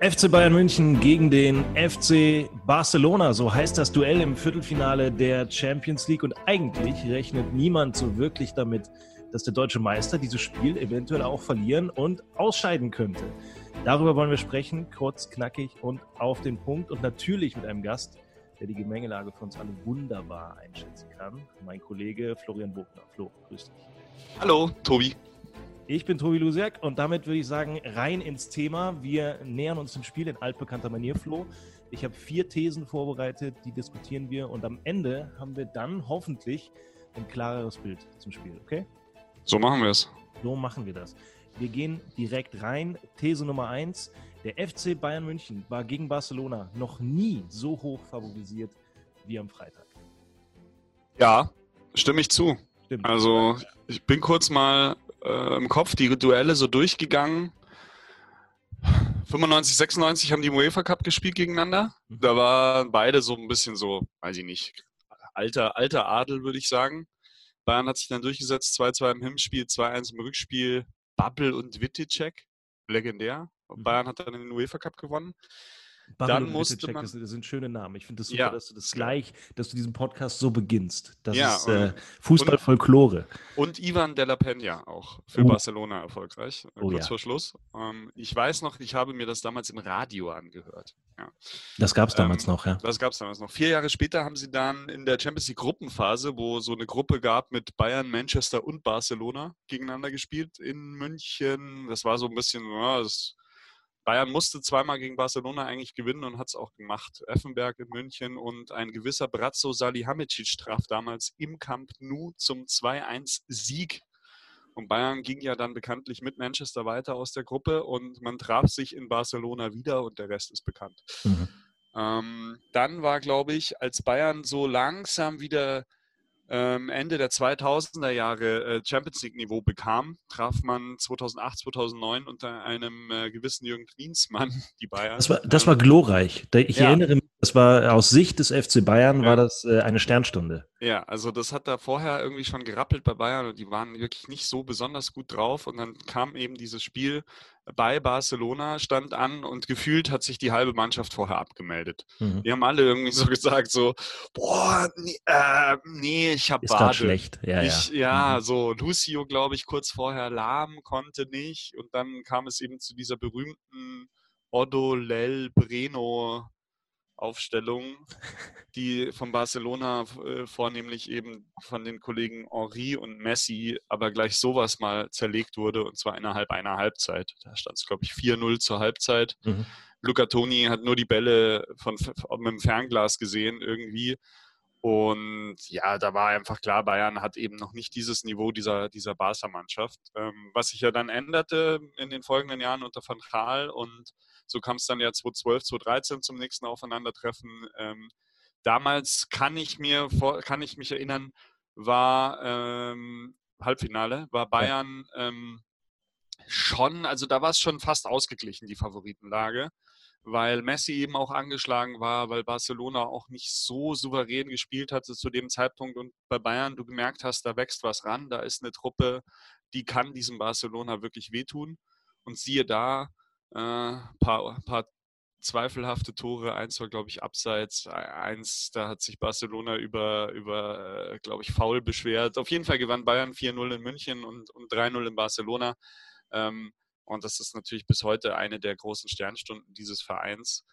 FC Bayern München gegen den FC Barcelona, so heißt das Duell im Viertelfinale der Champions League. Und eigentlich rechnet niemand so wirklich damit, dass der deutsche Meister dieses Spiel eventuell auch verlieren und ausscheiden könnte. Darüber wollen wir sprechen, kurz, knackig und auf den Punkt und natürlich mit einem Gast, der die Gemengelage für uns alle wunderbar einschätzen kann. Mein Kollege Florian Bogner. Flo, grüß dich. Hallo, Tobi. Ich bin Tobi Lusiak und damit würde ich sagen, rein ins Thema. Wir nähern uns dem Spiel in altbekannter Manier, Flo. Ich habe vier Thesen vorbereitet, die diskutieren wir und am Ende haben wir dann hoffentlich ein klareres Bild zum Spiel, okay? So machen wir es. So machen wir das. Wir gehen direkt rein. These Nummer eins. Der FC Bayern München war gegen Barcelona noch nie so hoch favorisiert wie am Freitag. Ja, stimme ich zu. Stimmt. Also, ich bin kurz mal äh, im Kopf die Duelle so durchgegangen. 95, 96 haben die im UEFA Cup gespielt gegeneinander. Mhm. Da waren beide so ein bisschen so, weiß ich nicht, alter, alter Adel, würde ich sagen. Bayern hat sich dann durchgesetzt, 2-2 im Hinspiel, 2-1 im Rückspiel. Bubble und Witticek, legendär. Mhm. Bayern hat dann den UEFA Cup gewonnen. Bubble dann und musste man- das, das sind schöne Namen. Ich finde es das super, Ja. dass du das gleich, dass du diesen Podcast so beginnst. Das Ja, ist äh, und- Fußballfolklore. Und Ivan de la Peña auch für Oh. Barcelona erfolgreich, äh, Oh kurz ja. vor Schluss. Ähm, ich weiß noch, ich habe mir das damals im Radio angehört. Ja. Das gab es damals Ähm, noch, ja. Das gab es damals noch. Vier Jahre später haben sie dann in der Champions League Gruppenphase, wo so eine Gruppe gab mit Bayern, Manchester und Barcelona gegeneinander gespielt in München. Das war so ein bisschen, ja, das, Bayern musste zweimal gegen Barcelona eigentlich gewinnen und hat es auch gemacht. Effenberg in München und ein gewisser Brazzo Salihamidzic traf damals im Camp Nou zum 2-1-Sieg. Und Bayern ging ja dann bekanntlich mit Manchester weiter aus der Gruppe und man traf sich in Barcelona wieder und der Rest ist bekannt. Mhm. Ähm, dann war, glaube ich, als Bayern so langsam wieder Ende der 2000er Jahre äh, Champions League-Niveau bekam, traf man 2008, 2009 unter einem äh, gewissen Jürgen Klinsmann die Bayern. Das war, das Ähm, war glorreich. Da- Ich Ja. erinnere mich, das war aus Sicht des FC Bayern Ja. war das äh, eine Sternstunde. Ja, also das hat da vorher irgendwie schon gerappelt bei Bayern und die waren wirklich nicht so besonders gut drauf. Und dann kam eben dieses Spiel bei Barcelona, stand an und gefühlt hat sich die halbe Mannschaft vorher abgemeldet. Mhm. Die haben alle irgendwie so gesagt, so, boah, nee, äh, nee ich hab Ist gerade Bade. schlecht. Ja, ich, ja. ja, Mhm. so Lucio, glaube ich, kurz vorher lahm, konnte nicht. Und dann kam es eben zu dieser berühmten Odo Lel Breno Aufstellung, die von Barcelona äh, vornehmlich eben von den Kollegen Henri und Messi aber gleich sowas mal zerlegt wurde und zwar innerhalb einer Halbzeit. Da stand es, glaube ich, 4-0 zur Halbzeit. Mhm. Luca Toni hat nur die Bälle von, mit dem Fernglas gesehen irgendwie. Und ja, da war einfach klar, Bayern hat eben noch nicht dieses Niveau dieser, dieser Barca-Mannschaft. Ähm, was sich ja dann änderte in den folgenden Jahren unter Van Gaal und so kam es dann ja 2012, 2013 zum nächsten Aufeinandertreffen. Ähm, damals kann ich mir kann ich mich erinnern, war ähm, Halbfinale, war Bayern ähm, schon, also da war es schon fast ausgeglichen, die Favoritenlage weil Messi eben auch angeschlagen war, weil Barcelona auch nicht so souverän gespielt hatte zu dem Zeitpunkt. Und bei Bayern du gemerkt hast, da wächst was ran, da ist eine Truppe, die kann diesem Barcelona wirklich wehtun. Und siehe da, äh, paar, paar zweifelhafte Tore, eins war glaube ich abseits, eins, da hat sich Barcelona über, über äh, glaube ich, faul beschwert. Auf jeden Fall gewann Bayern 4-0 in München und, und 3-0 in Barcelona. Ähm, und das ist natürlich bis heute eine der großen Sternstunden dieses Vereins.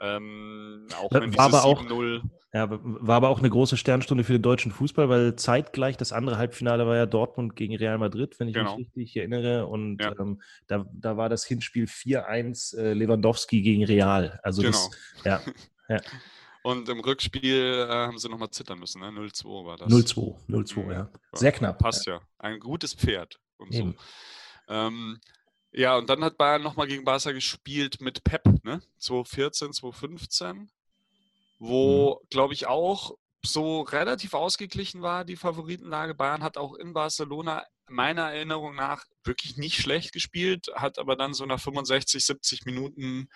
Ähm, auch War wenn aber dieses auch- 7-0 Ja, war aber auch eine große Sternstunde für den deutschen Fußball, weil zeitgleich das andere Halbfinale war ja Dortmund gegen Real Madrid, wenn ich Genau. mich richtig erinnere. Und Ja. ähm, da, da war das Hinspiel 4-1 äh, Lewandowski gegen Real. Also Genau. das, ja, Und im Rückspiel äh, haben sie nochmal zittern müssen, ne? 0-2 war das. 0-2, 0-2, ja. Sehr knapp. Passt ja. ja. Ein gutes Pferd und so. Ähm, ja, und dann hat Bayern nochmal gegen Barca gespielt mit Pep, ne? 2014, 2015, wo, mhm. glaube ich, auch so relativ ausgeglichen war, die Favoritenlage. Bayern hat auch in Barcelona meiner Erinnerung nach wirklich nicht schlecht gespielt, hat aber dann so nach 65, 70 Minuten,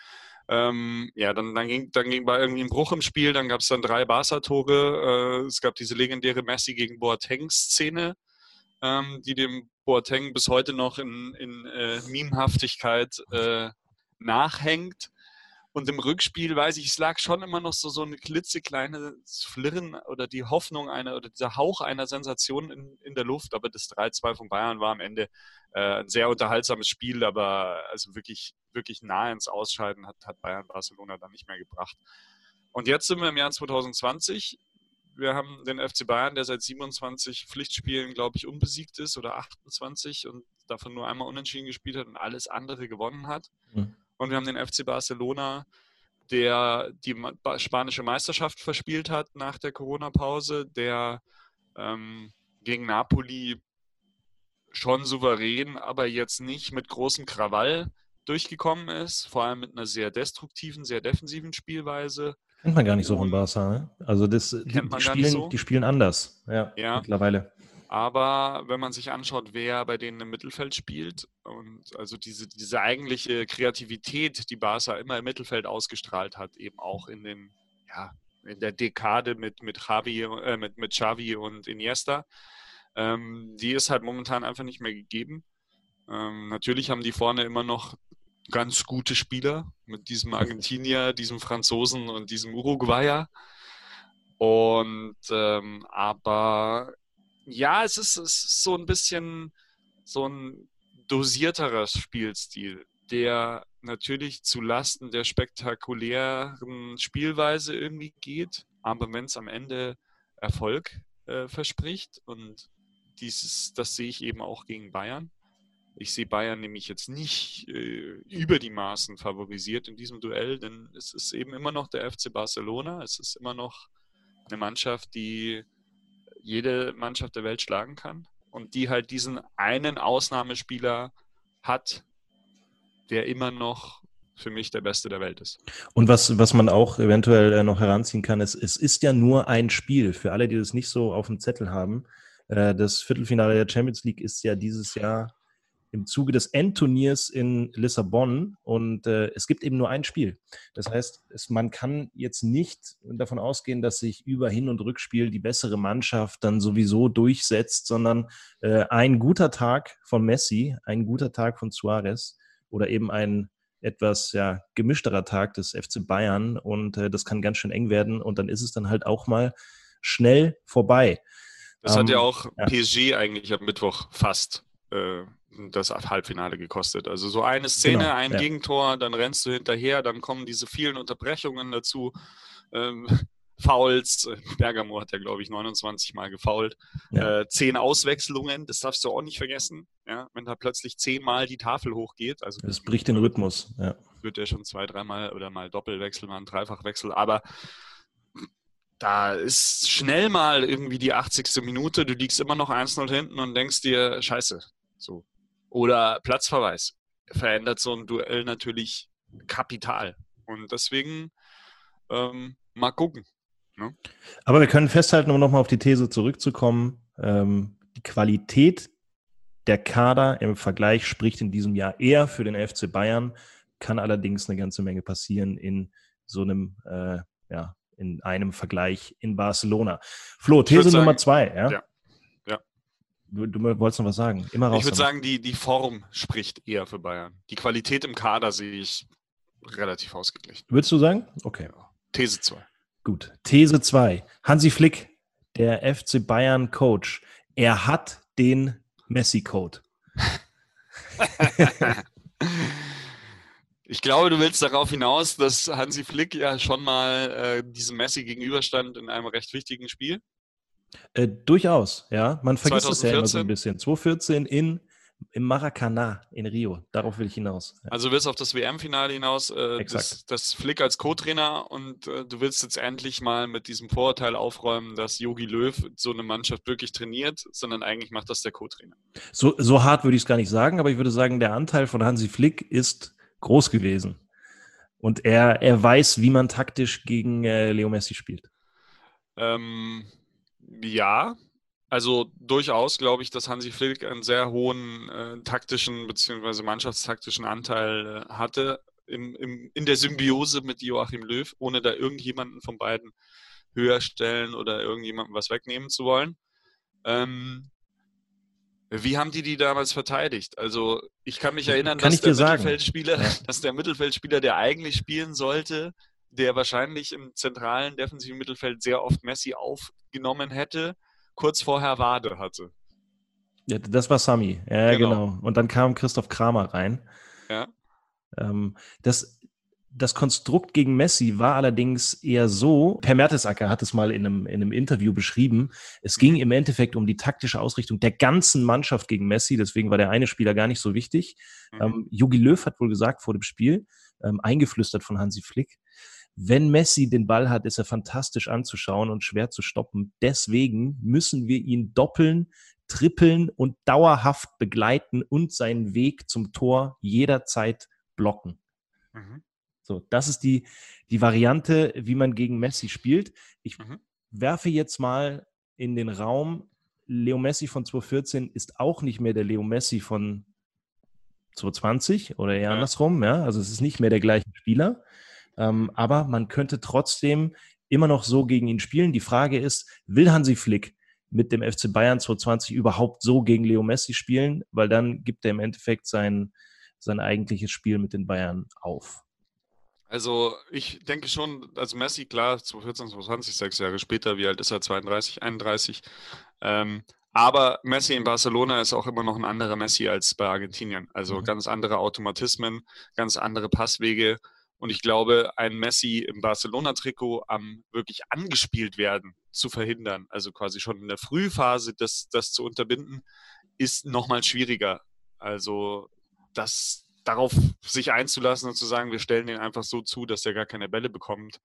ähm, ja, dann, dann, ging, dann ging bei irgendwie ein Bruch im Spiel, dann gab es dann drei Barca-Tore, äh, es gab diese legendäre Messi gegen Boateng-Szene, ähm, die dem Boateng bis heute noch in, in äh, Memehaftigkeit äh, nachhängt. Und im Rückspiel weiß ich, es lag schon immer noch so, so eine klitzekleine Flirren oder die Hoffnung einer oder dieser Hauch einer Sensation in, in der Luft. Aber das 3-2 von Bayern war am Ende äh, ein sehr unterhaltsames Spiel, aber also wirklich, wirklich nah ins Ausscheiden hat, hat Bayern Barcelona dann nicht mehr gebracht. Und jetzt sind wir im Jahr 2020. Wir haben den FC Bayern, der seit 27 Pflichtspielen, glaube ich, unbesiegt ist oder 28 und davon nur einmal unentschieden gespielt hat und alles andere gewonnen hat. Mhm. Und wir haben den FC Barcelona, der die spanische Meisterschaft verspielt hat nach der Corona-Pause, der ähm, gegen Napoli schon souverän, aber jetzt nicht mit großem Krawall durchgekommen ist, vor allem mit einer sehr destruktiven, sehr defensiven Spielweise. Kennt man gar nicht so von Barca. Ne? Also das, die, die, spielen, so. die spielen anders, ja, ja, mittlerweile. Aber wenn man sich anschaut, wer bei denen im Mittelfeld spielt und also diese, diese eigentliche Kreativität, die Barca immer im Mittelfeld ausgestrahlt hat, eben auch in den, ja, in der Dekade mit, mit, Javi, äh, mit, mit Xavi und Iniesta, ähm, die ist halt momentan einfach nicht mehr gegeben. Ähm, natürlich haben die vorne immer noch ganz gute Spieler mit diesem Argentinier, diesem Franzosen und diesem Uruguayer. Und ähm, aber ja, es ist, es ist so ein bisschen so ein dosierterer Spielstil, der natürlich zu Lasten der spektakulären Spielweise irgendwie geht, aber wenn es am Ende Erfolg äh, verspricht und dieses, das sehe ich eben auch gegen Bayern. Ich sehe Bayern nämlich jetzt nicht äh, über die Maßen favorisiert in diesem Duell, denn es ist eben immer noch der FC Barcelona. Es ist immer noch eine Mannschaft, die jede Mannschaft der Welt schlagen kann und die halt diesen einen Ausnahmespieler hat, der immer noch für mich der Beste der Welt ist. Und was, was man auch eventuell äh, noch heranziehen kann, ist, es ist ja nur ein Spiel. Für alle, die das nicht so auf dem Zettel haben, äh, das Viertelfinale der Champions League ist ja dieses Jahr im Zuge des Endturniers in Lissabon und äh, es gibt eben nur ein Spiel. Das heißt, es, man kann jetzt nicht davon ausgehen, dass sich über Hin- und Rückspiel die bessere Mannschaft dann sowieso durchsetzt, sondern äh, ein guter Tag von Messi, ein guter Tag von Suarez oder eben ein etwas ja, gemischterer Tag des FC Bayern und äh, das kann ganz schön eng werden und dann ist es dann halt auch mal schnell vorbei. Das ähm, hat ja ähm, auch ja. PSG eigentlich am Mittwoch fast äh, das Halbfinale gekostet. Also so eine Szene, genau, ein ja. Gegentor, dann rennst du hinterher, dann kommen diese vielen Unterbrechungen dazu. Ähm, Fouls, Bergamo hat ja, glaube ich, 29 Mal gefoult. Ja. Äh, zehn Auswechslungen, das darfst du auch nicht vergessen. Ja? Wenn da plötzlich zehnmal die Tafel hochgeht. Also das bricht den Rhythmus. Ja. Wird ja schon zwei, dreimal oder mal Doppelwechsel, mal ein Dreifachwechsel. Aber da ist schnell mal irgendwie die 80. Minute, du liegst immer noch 1-0 hinten und denkst dir, scheiße, so, oder Platzverweis verändert so ein Duell natürlich kapital. Und deswegen ähm, mal gucken. Ne? Aber wir können festhalten, um nochmal auf die These zurückzukommen, ähm, die Qualität der Kader im Vergleich spricht in diesem Jahr eher für den FC Bayern, kann allerdings eine ganze Menge passieren in so einem, äh, ja, in einem Vergleich in Barcelona. Flo, These Nummer zwei, ja? ja. Du, du wolltest noch was sagen. Immer raus. Ich würde sagen, die, die Form spricht eher für Bayern. Die Qualität im Kader sehe ich relativ ausgeglichen. Würdest du sagen? Okay. These 2. Gut. These 2. Hansi Flick, der FC Bayern Coach. Er hat den Messi-Code. ich glaube, du willst darauf hinaus, dass Hansi Flick ja schon mal äh, diesem Messi gegenüberstand in einem recht wichtigen Spiel. Äh, durchaus, ja. Man vergisst 2014. das ja immer so ein bisschen. 2014 in Im Maracanã in Rio. Darauf will ich hinaus. Ja. Also du willst auf das WM-Finale hinaus, äh, das, das, Flick als Co-Trainer und äh, du willst jetzt endlich mal mit diesem Vorurteil aufräumen, dass Yogi Löw so eine Mannschaft wirklich trainiert, sondern eigentlich macht das der Co-Trainer. So, so hart würde ich es gar nicht sagen, aber ich würde sagen, der Anteil von Hansi Flick ist groß gewesen. Und er, er weiß, wie man taktisch gegen äh, Leo Messi spielt. Ähm, ja, also durchaus glaube ich, dass Hansi Flick einen sehr hohen äh, taktischen bzw. mannschaftstaktischen Anteil äh, hatte im, im, in der Symbiose mit Joachim Löw, ohne da irgendjemanden von beiden höher stellen oder irgendjemandem was wegnehmen zu wollen. Ähm, wie haben die die damals verteidigt? Also ich kann mich erinnern, kann dass, der Mittelfeldspieler, ja. dass der Mittelfeldspieler, der eigentlich spielen sollte, der wahrscheinlich im zentralen defensiven Mittelfeld sehr oft Messi aufgenommen hätte, kurz vorher Wade hatte. Ja, das war Sami, ja, genau. genau. Und dann kam Christoph Kramer rein. Ja. Ähm, das, das Konstrukt gegen Messi war allerdings eher so, Per Mertesacker hat es mal in einem, in einem Interview beschrieben, es ging im Endeffekt um die taktische Ausrichtung der ganzen Mannschaft gegen Messi, deswegen war der eine Spieler gar nicht so wichtig. Mhm. Ähm, Jogi Löw hat wohl gesagt vor dem Spiel, ähm, eingeflüstert von Hansi Flick, wenn Messi den Ball hat, ist er fantastisch anzuschauen und schwer zu stoppen. Deswegen müssen wir ihn doppeln, trippeln und dauerhaft begleiten und seinen Weg zum Tor jederzeit blocken. Mhm. So, das ist die, die Variante, wie man gegen Messi spielt. Ich mhm. werfe jetzt mal in den Raum, Leo Messi von 2014 ist auch nicht mehr der Leo Messi von 2020 oder eher ja. andersrum, ja. Also es ist nicht mehr der gleiche Spieler. Ähm, aber man könnte trotzdem immer noch so gegen ihn spielen. Die Frage ist, will Hansi Flick mit dem FC Bayern 2020 überhaupt so gegen Leo Messi spielen? Weil dann gibt er im Endeffekt sein, sein eigentliches Spiel mit den Bayern auf. Also ich denke schon, also Messi, klar, 2014, 2020, sechs Jahre später, wie alt ist er? 32, 31. Ähm, aber Messi in Barcelona ist auch immer noch ein anderer Messi als bei Argentinien. Also mhm. ganz andere Automatismen, ganz andere Passwege. Und ich glaube, ein Messi im Barcelona-Trikot am wirklich angespielt werden zu verhindern, also quasi schon in der Frühphase das, das zu unterbinden, ist nochmal schwieriger. Also das darauf sich einzulassen und zu sagen, wir stellen den einfach so zu, dass er gar keine Bälle bekommt,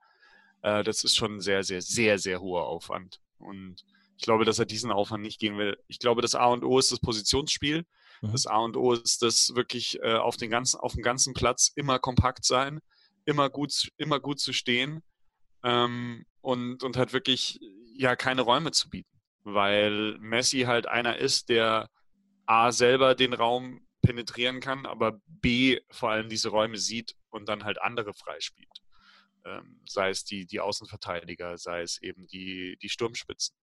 äh, das ist schon ein sehr, sehr, sehr, sehr hoher Aufwand. Und ich glaube, dass er diesen Aufwand nicht gehen will. Ich glaube, das A und O ist das Positionsspiel. Mhm. Das A und O ist das wirklich äh, auf, den ganzen, auf dem ganzen Platz immer kompakt sein immer gut, immer gut zu stehen ähm, und, und halt wirklich ja keine Räume zu bieten. Weil Messi halt einer ist, der A selber den Raum penetrieren kann, aber B vor allem diese Räume sieht und dann halt andere freispielt. Ähm, sei es die, die Außenverteidiger, sei es eben die, die Sturmspitzen.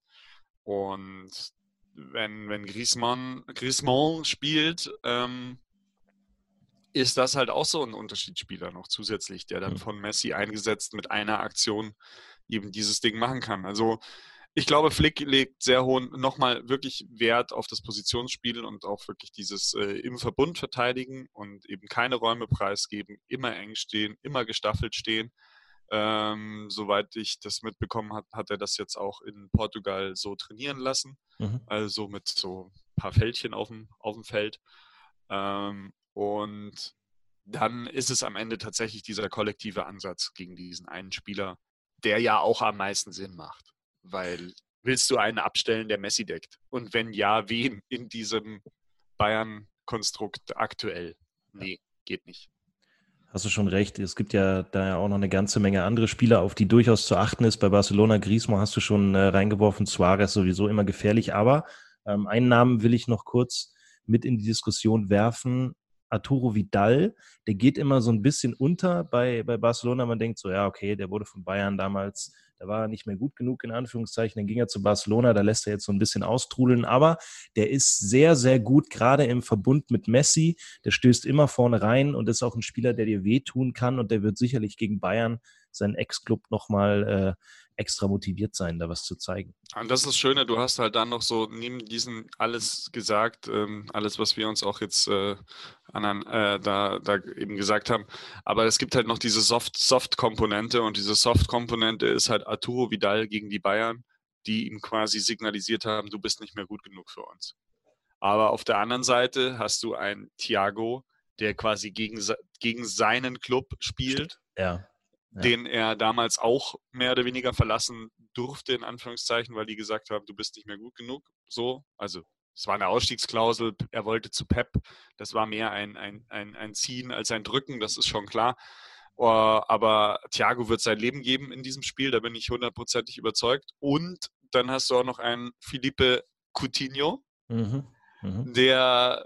Und wenn, wenn Griezmann, Griezmann spielt, ähm, ist das halt auch so ein Unterschiedsspieler noch zusätzlich, der dann von Messi eingesetzt mit einer Aktion eben dieses Ding machen kann. Also ich glaube, Flick legt sehr hohen, nochmal wirklich Wert auf das Positionsspiel und auch wirklich dieses äh, im Verbund verteidigen und eben keine Räume preisgeben, immer eng stehen, immer gestaffelt stehen. Ähm, soweit ich das mitbekommen habe, hat er das jetzt auch in Portugal so trainieren lassen. Mhm. Also mit so ein paar Fältchen auf dem, auf dem Feld. Ähm, und dann ist es am Ende tatsächlich dieser kollektive Ansatz gegen diesen einen Spieler, der ja auch am meisten Sinn macht. Weil willst du einen abstellen, der Messi deckt? Und wenn ja, wen in diesem Bayern-Konstrukt aktuell? Nee, geht nicht. Hast du schon recht. Es gibt ja da ja auch noch eine ganze Menge andere Spieler, auf die durchaus zu achten ist. Bei Barcelona, Griezmann hast du schon äh, reingeworfen, Suarez sowieso immer gefährlich. Aber ähm, einen Namen will ich noch kurz mit in die Diskussion werfen. Arturo Vidal, der geht immer so ein bisschen unter bei, bei Barcelona. Man denkt so, ja, okay, der wurde von Bayern damals, da war er nicht mehr gut genug, in Anführungszeichen. Dann ging er zu Barcelona, da lässt er jetzt so ein bisschen austrudeln. Aber der ist sehr, sehr gut, gerade im Verbund mit Messi. Der stößt immer vorne rein und ist auch ein Spieler, der dir wehtun kann. Und der wird sicherlich gegen Bayern seinen Ex-Club nochmal äh, extra motiviert sein, da was zu zeigen. Und das ist das Schöne, du hast halt dann noch so neben diesen alles gesagt, ähm, alles, was wir uns auch jetzt äh, an, äh, da, da eben gesagt haben. Aber es gibt halt noch diese Soft-Komponente und diese Soft-Komponente ist halt Arturo Vidal gegen die Bayern, die ihm quasi signalisiert haben, du bist nicht mehr gut genug für uns. Aber auf der anderen Seite hast du einen Thiago, der quasi gegen, gegen seinen Club spielt. Ja. Ja. den er damals auch mehr oder weniger verlassen durfte, in Anführungszeichen, weil die gesagt haben, du bist nicht mehr gut genug. So, also es war eine Ausstiegsklausel, er wollte zu Pep. Das war mehr ein, ein, ein, ein Ziehen als ein Drücken, das ist schon klar. Uh, aber Thiago wird sein Leben geben in diesem Spiel, da bin ich hundertprozentig überzeugt. Und dann hast du auch noch einen Felipe Coutinho, mhm. Mhm. der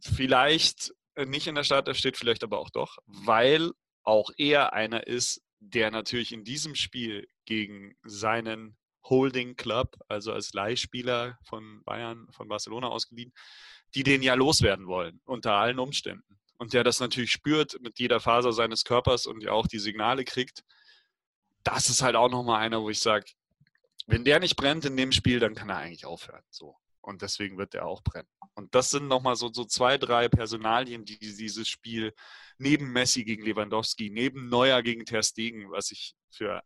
vielleicht nicht in der Startelf steht, vielleicht aber auch doch, weil auch er einer ist, der natürlich in diesem Spiel gegen seinen Holding Club, also als Leihspieler von Bayern, von Barcelona ausgeliehen, die den ja loswerden wollen, unter allen Umständen. Und der das natürlich spürt mit jeder Faser seines Körpers und ja auch die Signale kriegt. Das ist halt auch nochmal einer, wo ich sage, wenn der nicht brennt in dem Spiel, dann kann er eigentlich aufhören. So. Und deswegen wird er auch brennen. Und das sind nochmal so, so zwei, drei Personalien, die dieses Spiel neben Messi gegen Lewandowski, neben Neuer gegen Ter Stegen, was ich für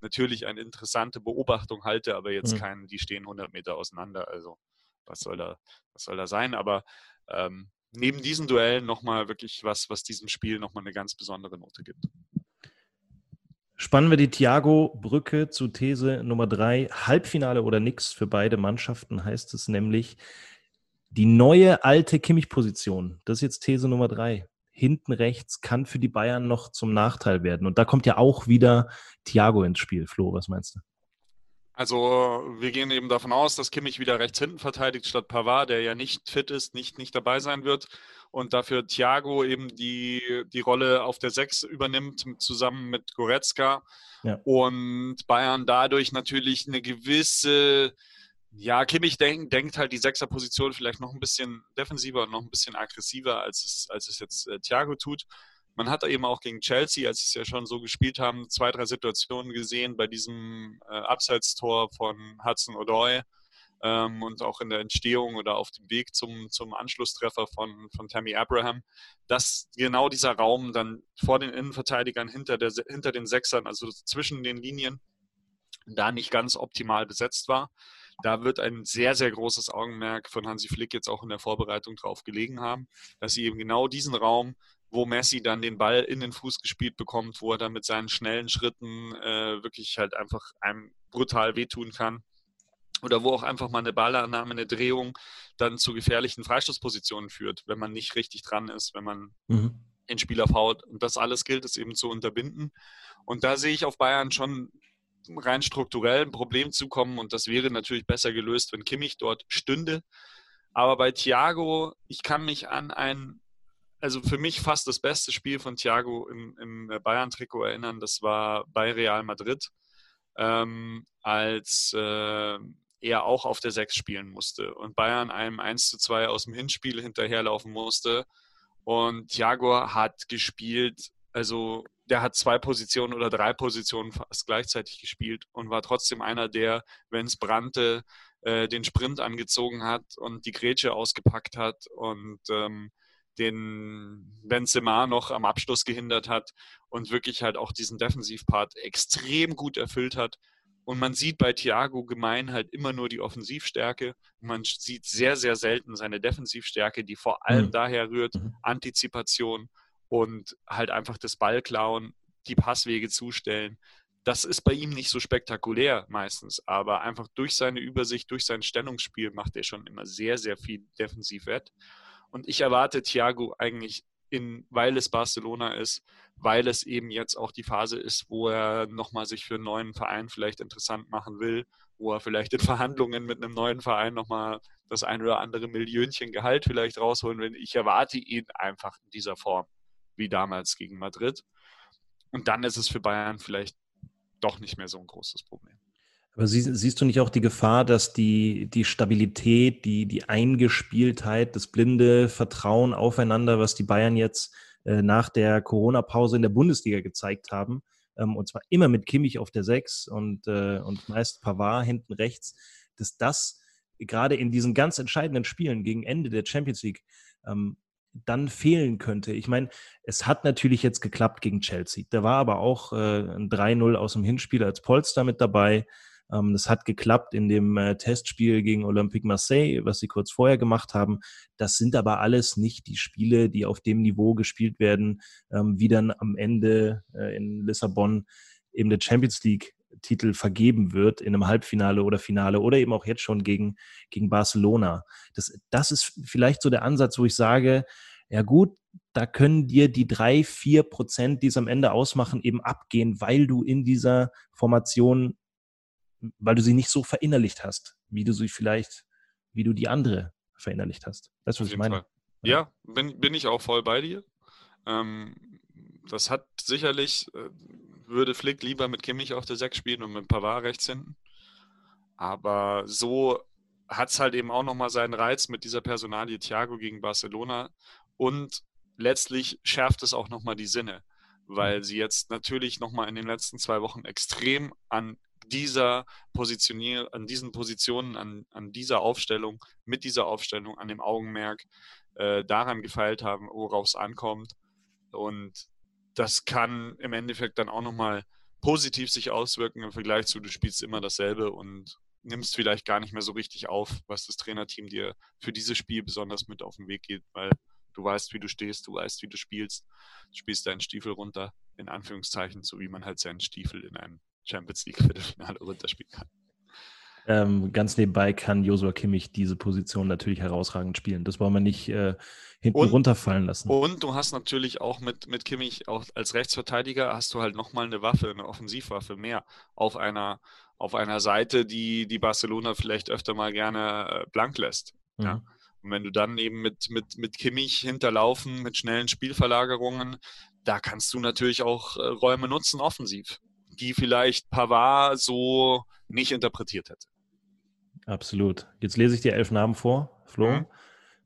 natürlich eine interessante Beobachtung halte, aber jetzt mhm. keinen, die stehen 100 Meter auseinander. Also was soll da, was soll da sein? Aber ähm, neben diesen Duellen nochmal wirklich was, was diesem Spiel nochmal eine ganz besondere Note gibt. Spannen wir die Thiago-Brücke zu These Nummer drei. Halbfinale oder nix für beide Mannschaften heißt es nämlich die neue alte Kimmich-Position. Das ist jetzt These Nummer drei. Hinten rechts kann für die Bayern noch zum Nachteil werden. Und da kommt ja auch wieder Thiago ins Spiel. Flo, was meinst du? Also wir gehen eben davon aus, dass Kimmich wieder rechts hinten verteidigt statt Pavard, der ja nicht fit ist, nicht, nicht dabei sein wird und dafür Thiago eben die, die Rolle auf der 6 übernimmt, zusammen mit Goretzka. Ja. Und Bayern dadurch natürlich eine gewisse, ja, Kimmich denk, denkt halt die Sechser-Position vielleicht noch ein bisschen defensiver und noch ein bisschen aggressiver, als es, als es jetzt äh, Thiago tut. Man hat eben auch gegen Chelsea, als sie es ja schon so gespielt haben, zwei, drei Situationen gesehen bei diesem äh, Abseitstor von Hudson O'Doy, ähm, und auch in der Entstehung oder auf dem Weg zum, zum Anschlusstreffer von, von Tammy Abraham, dass genau dieser Raum dann vor den Innenverteidigern hinter, der, hinter den Sechsern, also zwischen den Linien, da nicht ganz optimal besetzt war. Da wird ein sehr, sehr großes Augenmerk von Hansi Flick jetzt auch in der Vorbereitung drauf gelegen haben, dass sie eben genau diesen Raum wo Messi dann den Ball in den Fuß gespielt bekommt, wo er dann mit seinen schnellen Schritten äh, wirklich halt einfach einem brutal wehtun kann oder wo auch einfach mal eine Ballannahme, eine Drehung dann zu gefährlichen Freistoßpositionen führt, wenn man nicht richtig dran ist, wenn man mhm. den Spieler fault. Und das alles gilt es eben zu unterbinden. Und da sehe ich auf Bayern schon rein strukturell ein Problem zukommen und das wäre natürlich besser gelöst, wenn Kimmich dort stünde. Aber bei Thiago, ich kann mich an ein, also für mich fast das beste Spiel von Thiago im, im Bayern-Trikot erinnern, das war bei Real Madrid. Ähm, als äh, er auch auf der 6 spielen musste und Bayern einem 1 zu 2 aus dem Hinspiel hinterherlaufen musste. Und Thiago hat gespielt, also der hat zwei Positionen oder drei Positionen fast gleichzeitig gespielt und war trotzdem einer, der, wenn es brannte, äh, den Sprint angezogen hat und die Grätsche ausgepackt hat und ähm, den Benzema noch am Abschluss gehindert hat und wirklich halt auch diesen Defensivpart extrem gut erfüllt hat und man sieht bei Thiago gemein halt immer nur die Offensivstärke. Man sieht sehr, sehr selten seine Defensivstärke, die vor allem mhm. daher rührt, mhm. Antizipation und halt einfach das Ballklauen, die Passwege zustellen. Das ist bei ihm nicht so spektakulär meistens, aber einfach durch seine Übersicht, durch sein Stellungsspiel macht er schon immer sehr, sehr viel Defensivwert. Und ich erwarte Thiago eigentlich in, weil es Barcelona ist, weil es eben jetzt auch die Phase ist, wo er nochmal sich für einen neuen Verein vielleicht interessant machen will, wo er vielleicht in Verhandlungen mit einem neuen Verein nochmal das ein oder andere Millionchen Gehalt vielleicht rausholen will. Ich erwarte ihn einfach in dieser Form, wie damals gegen Madrid. Und dann ist es für Bayern vielleicht doch nicht mehr so ein großes Problem. Aber sie, siehst du nicht auch die Gefahr, dass die, die Stabilität, die, die Eingespieltheit, das blinde Vertrauen aufeinander, was die Bayern jetzt äh, nach der Corona-Pause in der Bundesliga gezeigt haben, ähm, und zwar immer mit Kimmich auf der Sechs und, äh, und meist Pavard hinten rechts, dass das gerade in diesen ganz entscheidenden Spielen gegen Ende der Champions League ähm, dann fehlen könnte. Ich meine, es hat natürlich jetzt geklappt gegen Chelsea. Da war aber auch äh, ein 3-0 aus dem Hinspiel als Polster mit dabei. Ähm, das hat geklappt in dem äh, Testspiel gegen Olympique Marseille, was sie kurz vorher gemacht haben. Das sind aber alles nicht die Spiele, die auf dem Niveau gespielt werden, ähm, wie dann am Ende äh, in Lissabon eben der Champions League Titel vergeben wird in einem Halbfinale oder Finale oder eben auch jetzt schon gegen, gegen Barcelona. Das, das ist vielleicht so der Ansatz, wo ich sage, ja gut, da können dir die drei, vier Prozent, die es am Ende ausmachen, eben abgehen, weil du in dieser Formation, weil du sie nicht so verinnerlicht hast, wie du sie vielleicht, wie du die andere verinnerlicht hast. Das ist, was ich meine. Fall. Ja, bin, bin ich auch voll bei dir. Ähm, das hat sicherlich, äh, würde Flick lieber mit Kimmich auf der 6 spielen und mit Pavard rechts hinten. Aber so hat es halt eben auch nochmal seinen Reiz mit dieser Personalie Thiago gegen Barcelona. Und letztlich schärft es auch nochmal die Sinne, weil mhm. sie jetzt natürlich nochmal in den letzten zwei Wochen extrem an dieser Positionier, an diesen Positionen, an, an dieser Aufstellung, mit dieser Aufstellung, an dem Augenmerk äh, daran gefeilt haben, worauf es ankommt. Und das kann im Endeffekt dann auch nochmal positiv sich auswirken im Vergleich zu, du spielst immer dasselbe und nimmst vielleicht gar nicht mehr so richtig auf, was das Trainerteam dir für dieses Spiel besonders mit auf den Weg geht, weil du weißt, wie du stehst, du weißt, wie du spielst, du spielst deinen Stiefel runter, in Anführungszeichen, so wie man halt seinen Stiefel in einem Champions League Viertelfinale runterspielen kann. Ähm, ganz nebenbei kann Josua Kimmich diese Position natürlich herausragend spielen. Das wollen wir nicht äh, hinten und, runterfallen lassen. Und du hast natürlich auch mit, mit Kimmich, auch als Rechtsverteidiger, hast du halt nochmal eine Waffe, eine Offensivwaffe mehr auf einer, auf einer Seite, die, die Barcelona vielleicht öfter mal gerne äh, blank lässt. Mhm. Ja. Und wenn du dann eben mit, mit, mit Kimmich hinterlaufen, mit schnellen Spielverlagerungen, da kannst du natürlich auch äh, Räume nutzen offensiv, die vielleicht Pavard so nicht interpretiert hätte. Absolut. Jetzt lese ich dir elf Namen vor, Flo. Mhm.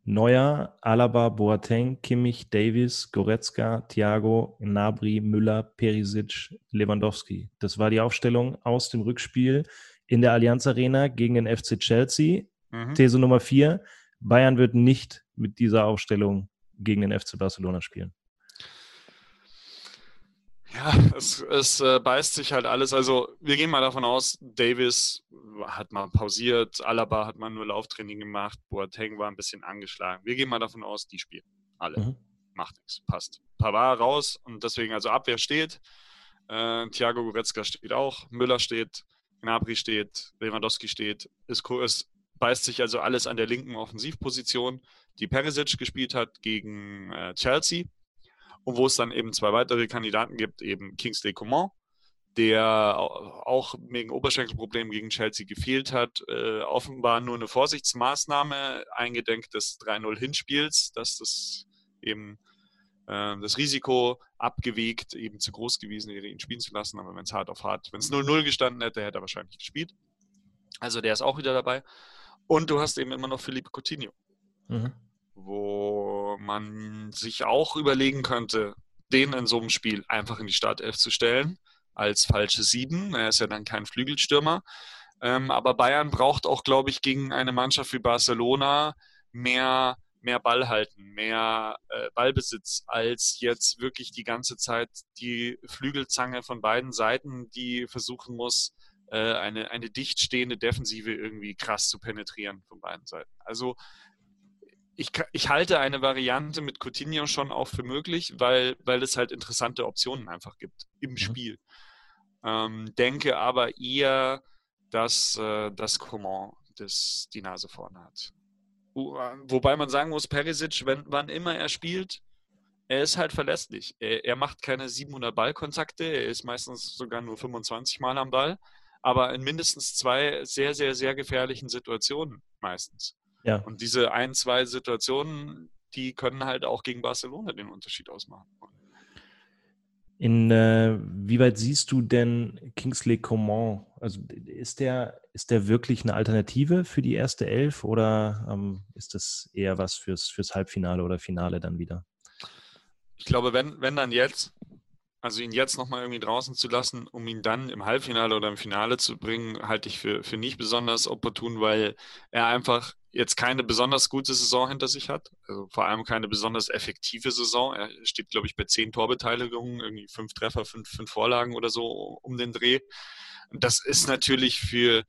Neuer, Alaba, Boateng, Kimmich, Davis, Goretzka, Thiago, Nabri, Müller, Perisic, Lewandowski. Das war die Aufstellung aus dem Rückspiel in der Allianz Arena gegen den FC Chelsea. Mhm. These Nummer vier. Bayern wird nicht mit dieser Aufstellung gegen den FC Barcelona spielen. Ja, es, es äh, beißt sich halt alles. Also wir gehen mal davon aus, Davis hat mal pausiert, Alaba hat mal nur Lauftraining gemacht, Boateng war ein bisschen angeschlagen. Wir gehen mal davon aus, die spielen. Alle. Mhm. Macht nichts. Passt. Pavard raus und deswegen, also Abwehr steht. Äh, Thiago Goretzka steht auch, Müller steht, Gnabry steht, Lewandowski steht. Es, es beißt sich also alles an der linken Offensivposition, die Perisic gespielt hat gegen äh, Chelsea und wo es dann eben zwei weitere Kandidaten gibt, eben Kingsley Coman, der auch wegen Oberschenkelproblemen gegen Chelsea gefehlt hat, äh, offenbar nur eine Vorsichtsmaßnahme eingedenk des 3-0-Hinspiels, dass das eben äh, das Risiko abgewegt, eben zu groß gewesen wäre, ihn spielen zu lassen. Aber wenn es hart auf hart, wenn es 0-0 gestanden hätte, hätte er wahrscheinlich gespielt. Also der ist auch wieder dabei. Und du hast eben immer noch Philippe Coutinho. Mhm wo man sich auch überlegen könnte, den in so einem Spiel einfach in die Startelf zu stellen, als falsche Sieben. Er ist ja dann kein Flügelstürmer. Ähm, aber Bayern braucht auch, glaube ich, gegen eine Mannschaft wie Barcelona mehr, mehr Ball halten, mehr äh, Ballbesitz, als jetzt wirklich die ganze Zeit die Flügelzange von beiden Seiten, die versuchen muss, äh, eine, eine dicht stehende Defensive irgendwie krass zu penetrieren von beiden Seiten. Also ich, ich halte eine Variante mit Coutinho schon auch für möglich, weil, weil es halt interessante Optionen einfach gibt im mhm. Spiel. Ähm, denke aber eher, dass äh, das Coman das die Nase vorne hat. Wobei man sagen muss, Perisic, wenn, wann immer er spielt, er ist halt verlässlich. Er, er, macht keine 700 Ballkontakte, er ist meistens sogar nur 25 Mal am Ball, aber in mindestens zwei sehr, sehr, sehr gefährlichen Situationen meistens. Ja. Und diese ein, zwei Situationen, die können halt auch gegen Barcelona den Unterschied ausmachen. In äh, wie weit siehst du denn Kingsley Coman? Also ist der, ist der wirklich eine Alternative für die erste Elf oder ähm, ist das eher was fürs, fürs Halbfinale oder Finale dann wieder? Ich glaube, wenn, wenn dann jetzt, also ihn jetzt nochmal irgendwie draußen zu lassen, um ihn dann im Halbfinale oder im Finale zu bringen, halte ich für, für nicht besonders opportun, weil er einfach jetzt keine besonders gute Saison hinter sich hat. Also vor allem keine besonders effektive Saison. Er steht, glaube ich, bei zehn Torbeteiligungen, irgendwie fünf Treffer, fünf, fünf Vorlagen oder so um den Dreh. Das ist natürlich für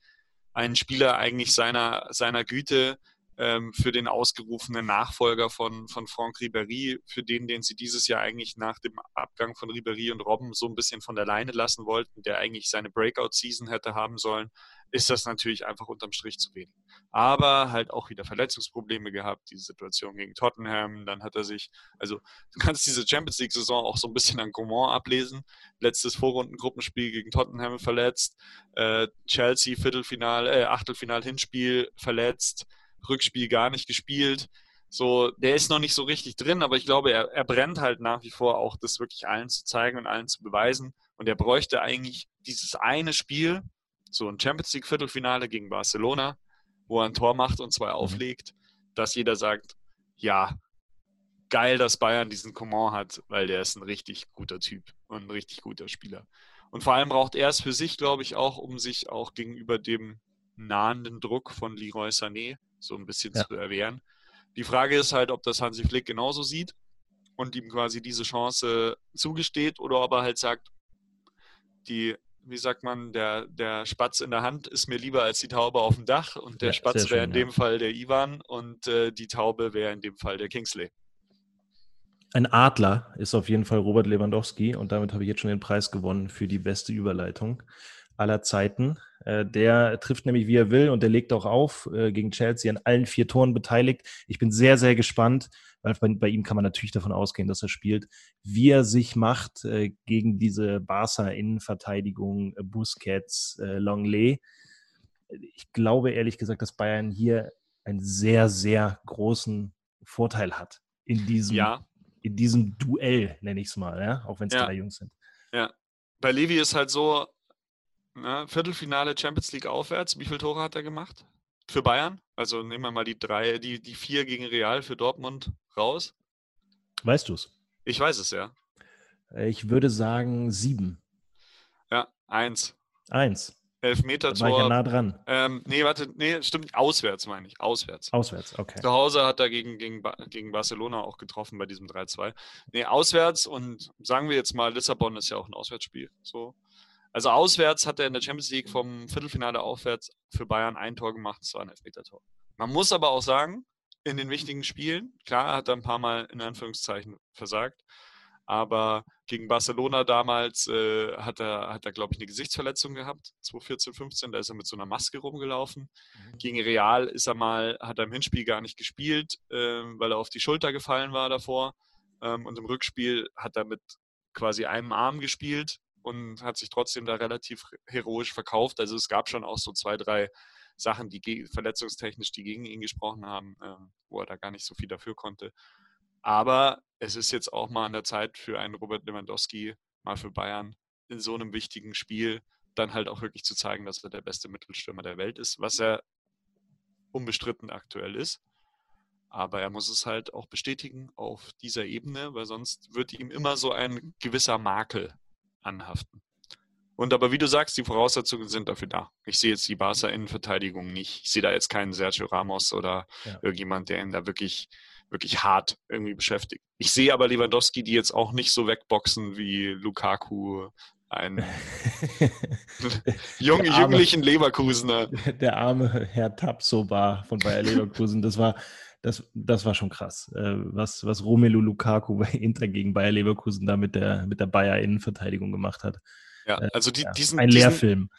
einen Spieler eigentlich seiner, seiner Güte ähm, für den ausgerufenen Nachfolger von, von Franck Ribéry, für den, den sie dieses Jahr eigentlich nach dem Abgang von Ribéry und Robben so ein bisschen von der Leine lassen wollten, der eigentlich seine Breakout-Season hätte haben sollen, ist das natürlich einfach unterm Strich zu wenig. Aber halt auch wieder Verletzungsprobleme gehabt, diese Situation gegen Tottenham, dann hat er sich, also du kannst diese Champions League-Saison auch so ein bisschen an Coman ablesen. Letztes Vorrundengruppenspiel gegen Tottenham verletzt, äh, Chelsea Viertelfinal, äh, Achtelfinal Hinspiel verletzt, Rückspiel gar nicht gespielt. So, der ist noch nicht so richtig drin, aber ich glaube, er, er brennt halt nach wie vor auch, das wirklich allen zu zeigen und allen zu beweisen. Und er bräuchte eigentlich dieses eine Spiel, so ein Champions League Viertelfinale gegen Barcelona, wo er ein Tor macht und zwei mhm. auflegt, dass jeder sagt, ja, geil, dass Bayern diesen Coman hat, weil der ist ein richtig guter Typ und ein richtig guter Spieler. Und vor allem braucht er es für sich, glaube ich, auch, um sich auch gegenüber dem nahenden Druck von Leroy Sané so ein bisschen ja. zu erwehren. Die Frage ist halt, ob das Hansi Flick genauso sieht und ihm quasi diese Chance zugesteht oder ob er halt sagt, die wie sagt man, der, der Spatz in der Hand ist mir lieber als die Taube auf dem Dach und der ja, Spatz wäre in dem Fall der Ivan und äh, die Taube wäre in dem Fall der Kingsley. Ein Adler ist auf jeden Fall Robert Lewandowski und damit habe ich jetzt schon den Preis gewonnen für die beste Überleitung aller Zeiten. Äh, der trifft nämlich, wie er will und der legt auch auf äh, gegen Chelsea an allen vier Toren beteiligt. Ich bin sehr, sehr gespannt, weil bei, bei, ihm kann man natürlich davon ausgehen, dass er spielt, wie er sich macht äh, gegen diese Barca-Innenverteidigung, Busquets, Longley. Ich glaube ehrlich gesagt, dass Bayern hier einen sehr, sehr großen Vorteil hat in diesem, ja. in diesem Duell, nenne ich es mal, ja? auch wenn es ja. drei Jungs sind. Ja, bei Levi ist halt so, ne, Viertelfinale Champions League aufwärts, wie viele Tore hat er gemacht? Für Bayern? Also nehmen wir mal die drei, die, die vier gegen Real für Dortmund raus. Weißt du es? Ich weiß es, ja. Ich würde sagen sieben. Ja, eins. Eins. Elfmeter-Tor. War ich ja nah dran. Ähm, nee, warte, nee, stimmt, auswärts meine ich, auswärts. Auswärts, okay. Zu Hause hat er gegen, gegen, gegen Barcelona auch getroffen bei diesem 3-2. Nee, auswärts und sagen wir jetzt mal, Lissabon ist ja auch ein Auswärtsspiel, so. Also auswärts hat er in der Champions League vom Viertelfinale aufwärts für Bayern ein Tor gemacht, das war ein Elfmeter-Tor. Man muss aber auch sagen, in den wichtigen Spielen, klar, hat er ein paar Mal in Anführungszeichen versagt, aber gegen Barcelona damals äh, hat er, hat er glaube ich, eine Gesichtsverletzung gehabt, 2014, 15, da ist er mit so einer Maske rumgelaufen. Mhm. Gegen Real ist er mal, hat er im Hinspiel gar nicht gespielt, äh, weil er auf die Schulter gefallen war davor. Ähm, und im Rückspiel hat er mit quasi einem Arm gespielt und hat sich trotzdem da relativ heroisch verkauft. Also es gab schon auch so zwei, drei Sachen, die verletzungstechnisch, die gegen ihn gesprochen haben, äh, wo er da gar nicht so viel dafür konnte. Aber es ist jetzt auch mal an der Zeit für einen Robert Lewandowski, mal für Bayern, in so einem wichtigen Spiel dann halt auch wirklich zu zeigen, dass er der beste Mittelstürmer der Welt ist, was er unbestritten aktuell ist. Aber er muss es halt auch bestätigen auf dieser Ebene, weil sonst wird ihm immer so ein gewisser Makel anhaften. Und aber wie du sagst, die Voraussetzungen sind dafür da. Ich sehe jetzt die Barca Innenverteidigung nicht. Ich sehe da jetzt keinen Sergio Ramos oder ja. irgendjemand, der ihn da wirklich, wirklich hart irgendwie beschäftigt. Ich sehe aber Lewandowski, die jetzt auch nicht so wegboxen wie Lukaku, ein jung, arme, jünglichen Leverkusener. Der arme Herr Tapsoba von Bayer Leverkusen, das war, das, das war schon krass, äh, was, was Romelu Lukaku bei Inter gegen Bayer Leverkusen da mit der, mit der Bayer Innenverteidigung gemacht hat. Ja, äh, also die, ja, diesen. Ein Lehrfilm.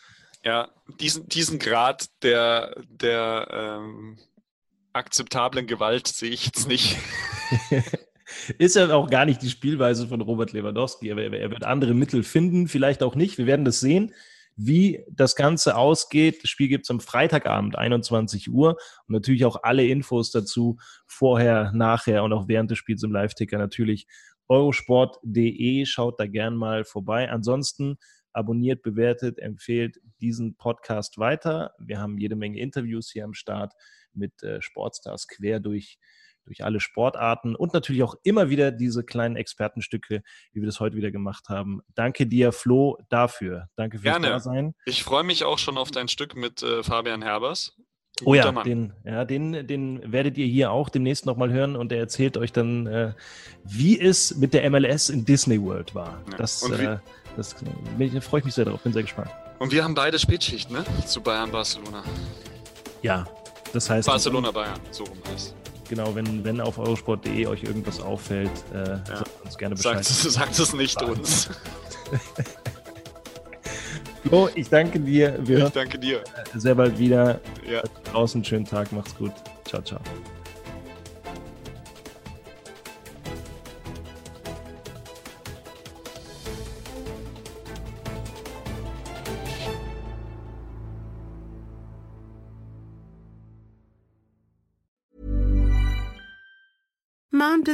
ja, diesen, diesen Grad der, der ähm, akzeptablen Gewalt sehe ich jetzt nicht. Ist ja auch gar nicht die Spielweise von Robert Lewandowski. Er, er wird andere Mittel finden, vielleicht auch nicht. Wir werden das sehen wie das Ganze ausgeht. Das Spiel gibt es am Freitagabend, 21 Uhr. Und natürlich auch alle Infos dazu vorher, nachher und auch während des Spiels im Live-Ticker natürlich eurosport.de. Schaut da gern mal vorbei. Ansonsten abonniert, bewertet, empfehlt diesen Podcast weiter. Wir haben jede Menge Interviews hier am Start mit äh, Sportstars quer durch durch alle Sportarten und natürlich auch immer wieder diese kleinen Expertenstücke, wie wir das heute wieder gemacht haben. Danke dir, Flo, dafür. Danke fürs Gerne. Dasein. Ich freue mich auch schon auf dein Stück mit äh, Fabian Herbers. Oh ja, den, ja den, den werdet ihr hier auch demnächst nochmal hören und er erzählt euch dann, äh, wie es mit der MLS in Disney World war. Ja. Das, äh, das, da freue ich mich sehr drauf, bin sehr gespannt. Und wir haben beide Spätschicht, ne? Zu Bayern, Barcelona. Ja, das heißt. Barcelona, Bayern, so rum heißt. Genau, wenn, wenn auf eurosport.de euch irgendwas auffällt, äh, ja. sagt uns gerne Bescheid. Sagt, sagt es nicht uns. Flo, ich danke dir. Wir ich danke dir. Sehr bald wieder. Ja. Draußen schönen Tag, macht's gut. Ciao, ciao.